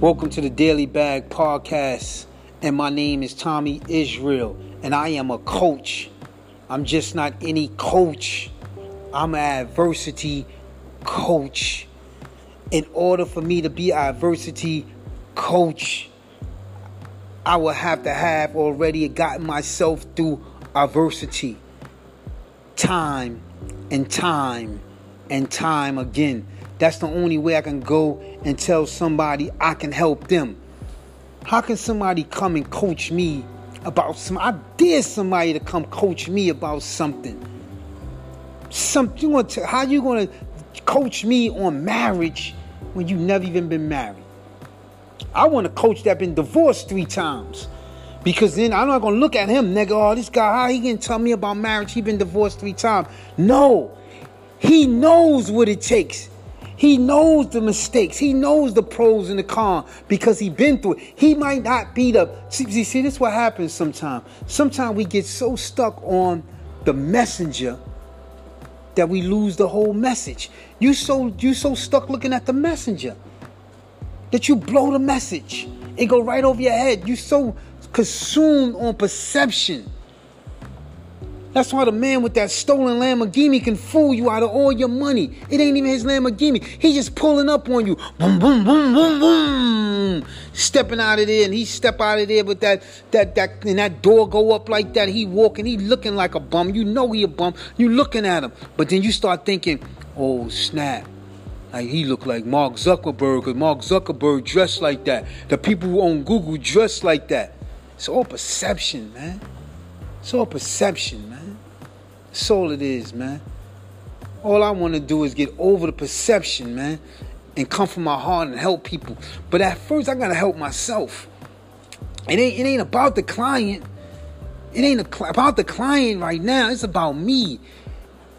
Welcome to the Daily Bag Podcast, and my name is Tommy Israel, and I am a coach. I'm just not any coach. I'm an adversity coach. In order for me to be an adversity coach, I will have to have already gotten myself through adversity time and time and time again. That's the only way I can go and tell somebody I can help them. How can somebody come and coach me about some? I dare somebody to come coach me about something. Something how you gonna coach me on marriage when you've never even been married? I want a coach that been divorced three times. Because then I'm not gonna look at him, nigga. Oh, this guy, how he can tell me about marriage? He been divorced three times. No, he knows what it takes. He knows the mistakes. He knows the pros and the cons because he been through it. He might not be the see, see this is what happens sometimes. Sometimes we get so stuck on the messenger that we lose the whole message. You so you so stuck looking at the messenger that you blow the message. It go right over your head. You so consumed on perception that's why the man with that stolen Lamborghini can fool you out of all your money. It ain't even his Lamborghini. He just pulling up on you. Boom, boom, boom, boom, boom. Stepping out of there, and he step out of there with that, that, that, and that door go up like that. He walking, he looking like a bum. You know he a bum. You looking at him. But then you start thinking, oh, snap. Like he look like Mark Zuckerberg, Mark Zuckerberg dressed like that. The people who own Google dressed like that. It's all perception, man. It's all perception, man. That's all it is, man. All I want to do is get over the perception, man, and come from my heart and help people. But at first, I gotta help myself. It ain't it ain't about the client. It ain't about the client right now. It's about me.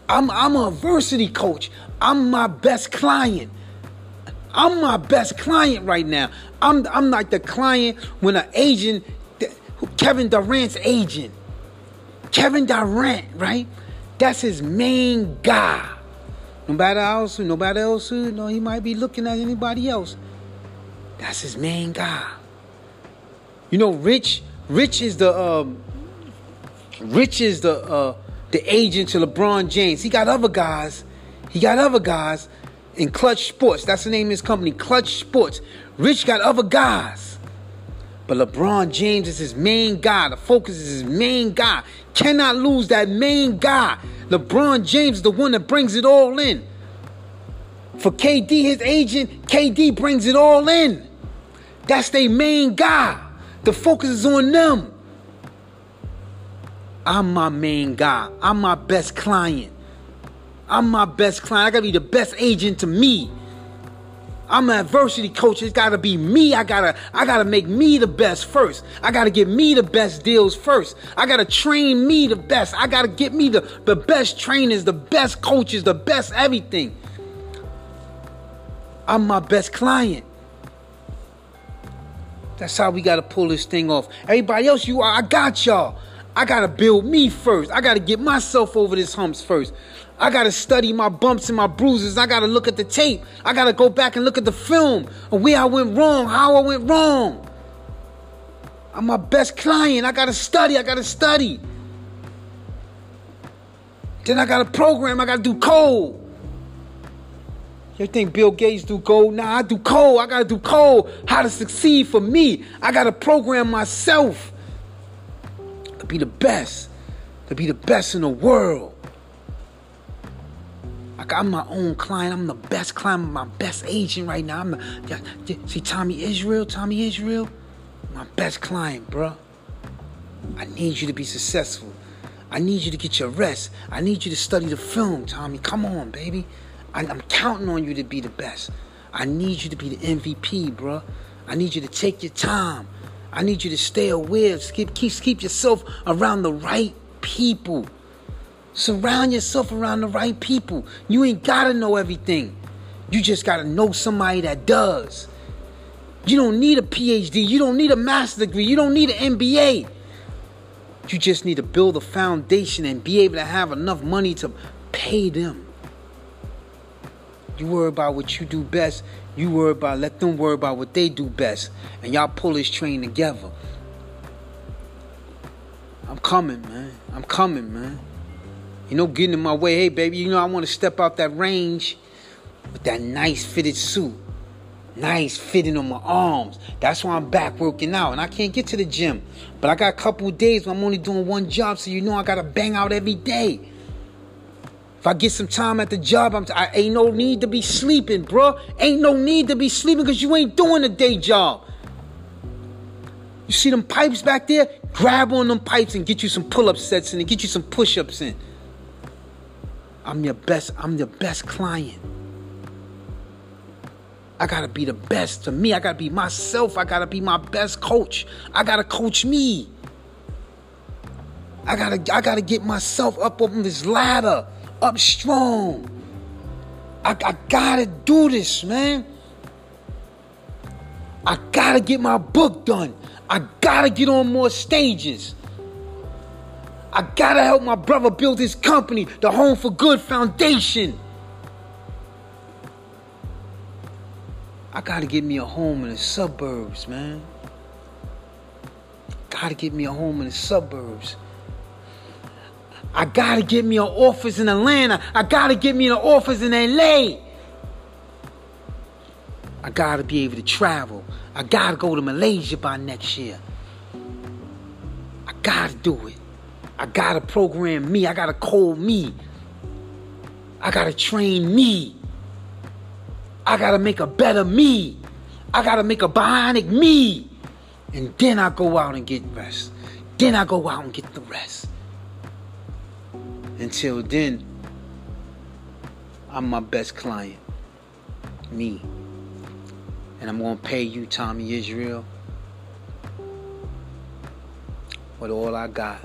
I'm I'm a adversity coach. I'm my best client. I'm my best client right now. I'm I'm like the client when an agent, Kevin Durant's agent. Kevin Durant, right? That's his main guy. Nobody else, nobody else, you know, he might be looking at anybody else. That's his main guy. You know, Rich, Rich is the um, Rich is the uh, the agent to LeBron James. He got other guys. He got other guys in Clutch Sports. That's the name of his company, Clutch Sports. Rich got other guys. But LeBron James is his main guy. The focus is his main guy. Cannot lose that main guy. LeBron James is the one that brings it all in. For KD, his agent, KD brings it all in. That's their main guy. The focus is on them. I'm my main guy. I'm my best client. I'm my best client. I gotta be the best agent to me. I'm an adversity coach. It's gotta be me. I gotta, I gotta make me the best first. I gotta get me the best deals first. I gotta train me the best. I gotta get me the, the best trainers, the best coaches, the best everything. I'm my best client. That's how we gotta pull this thing off. Everybody else, you are, I got y'all. I gotta build me first. I gotta get myself over this humps first. I gotta study my bumps and my bruises. I gotta look at the tape. I gotta go back and look at the film of where I went wrong, how I went wrong. I'm my best client. I gotta study. I gotta study. Then I gotta program. I gotta do code. You think Bill Gates do code? Nah, I do code. I gotta do code. How to succeed for me. I gotta program myself to be the best. To be the best in the world. Like I'm my own client. I'm the best client. My best agent right now. I'm the, see Tommy Israel. Tommy Israel, my best client, bro. I need you to be successful. I need you to get your rest. I need you to study the film, Thomie. Come on, baby. I, I'm counting on you to be the best. I need you to be the MVP, bro. I need you to take your time. I need you to stay aware. Keep, keep, keep yourself around the right people. Surround yourself around the right people. You ain't gotta know everything. You just gotta know somebody that does. You don't need a PhD. You don't need a master's degree. You don't need an MBA. You just need to build a foundation and be able to have enough money to pay them. You worry about what you do best. You worry about let them worry about what they do best, and y'all pull this train together. I'm coming, man. I'm coming, man. You know, getting in my way. Hey, baby, you know I want to step out that range with that nice fitted suit nice fitting on my arms. That's why I'm back working out and I can't get to the gym. But I got a couple days where I'm only doing one job, so you know I gotta bang out every day. If I get some time at the job, I'm t- I ain't no need to be sleeping, bro. Ain't no need to be sleeping because you ain't doing a day job. You see them pipes back there? Grab on them pipes and get you some pull-up sets in and get you some push-ups in. I'm your best, I'm your best client. I gotta be the best to me. I gotta be myself. I gotta be my best coach. I gotta coach me. I gotta I gotta get myself up on this ladder, up strong. I, I gotta do this, man. I gotta get my book done. I gotta get on more stages. I gotta help my brother build his company, the Home for Good Foundation. I gotta get me a home in the suburbs, man. Gotta get me a home in the suburbs. I gotta get me an office in Atlanta. I gotta get me an office in LA. I gotta be able to travel. I gotta go to Malaysia by next year. I gotta do it. I gotta program me. I gotta code me. I gotta train me. I gotta make a better me. I gotta make a bionic me. And then I go out and get rest. Then I go out and get the rest. Until then, I'm my best client. Me. And I'm gonna pay you, Tommy Israel, with all I got.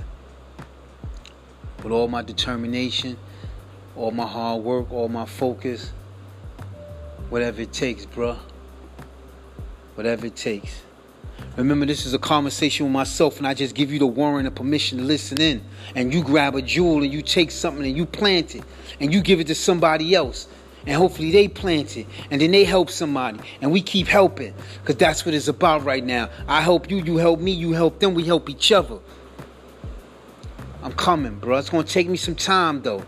With all my determination, all my hard work, all my focus. Whatever it takes, bruh. Whatever it takes. Remember, this is a conversation with myself, and I just give you the warrant of permission to listen in. And you grab a jewel and you take something and you plant it, and you give it to somebody else. And hopefully they plant it, and then they help somebody, and we keep helping, because that's what it's about right now. I help you, you help me, you help them, we help each other. I'm coming, bro. It's gonna take me some time, though.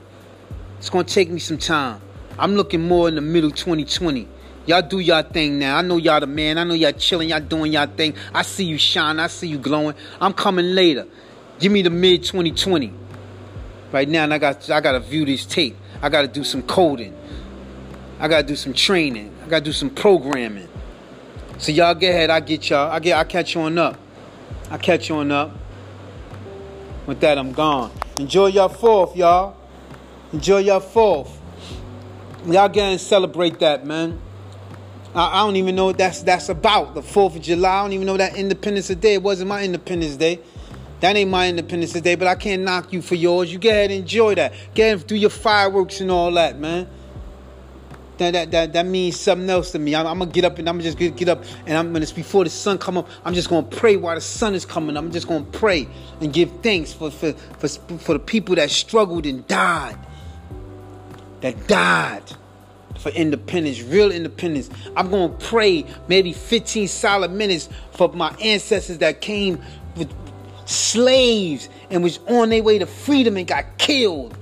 It's gonna take me some time. I'm looking more in the middle 2020. Y'all do y'all thing now. I know y'all the man. I know y'all chilling. Y'all doing y'all thing. I see you shine. I see you glowing. I'm coming later. Give me the mid 2020. Right now, and I got I gotta view this tape. I gotta do some coding. I gotta do some training. I gotta do some programming. So y'all get ahead. I get y'all. I get. I catch you on up. I catch you on up. With that, I'm gone. Enjoy your fourth, y'all. Enjoy your fourth. Y'all get and celebrate that, man. I, I, don't even know what that's that's about. The Fourth of July. I don't even know that Independence Day. It wasn't my Independence Day. That ain't my Independence Day. But I can't knock you for yours. You get ahead and enjoy that. Get ahead and do your fireworks and all that, man. That, that, that, that means something else to me. I'm, I'm gonna get up and I'm just gonna just get up and I'm gonna before the sun come up. I'm just gonna pray while the sun is coming. I'm just gonna pray and give thanks for for for, for the people that struggled and died that died for independence, real independence. I'm to pray maybe 15 solid minutes for my ancestors that came with slaves and was on their way to freedom and got killed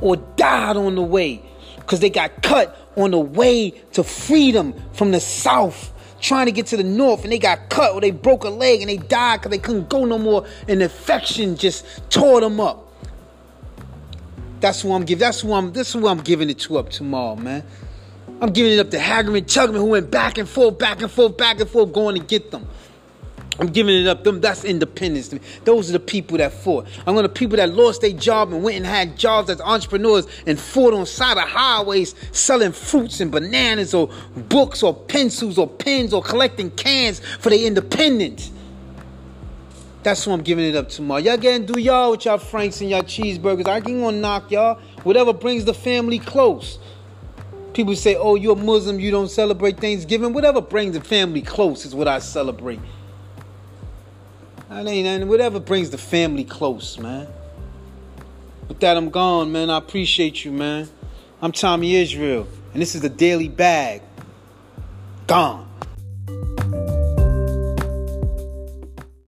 or died on the way because they got cut on the way to freedom from the south trying to get to the north and they got cut or they broke a leg and they died because they couldn't go no more and infection just tore them up that's who I'm giving. That's who I'm. This is who I'm giving it to up tomorrow, man. I'm giving it up to Harriet Tubman, who went back and forth, back and forth, back and forth, going to get them. I'm giving it up. Them that's independence to me. Those are the people that fought. I'm to people that lost their job and went and had jobs as entrepreneurs and fought on side of highways selling fruits and bananas or books or pencils or pens or collecting cans for their independence. That's who I'm giving it up tomorrow. Y'all getting do y'all with y'all franks and y'all cheeseburgers. I ain't gonna knock y'all. Whatever brings the family close. People say, oh, you're Muslim, you don't celebrate Thanksgiving. Whatever brings the family close is what I celebrate. I ain't whatever brings the family close, man. With that, I'm gone, man. I appreciate you, man. I'm Tommy Israel. And this is the Daily Bag. Gone.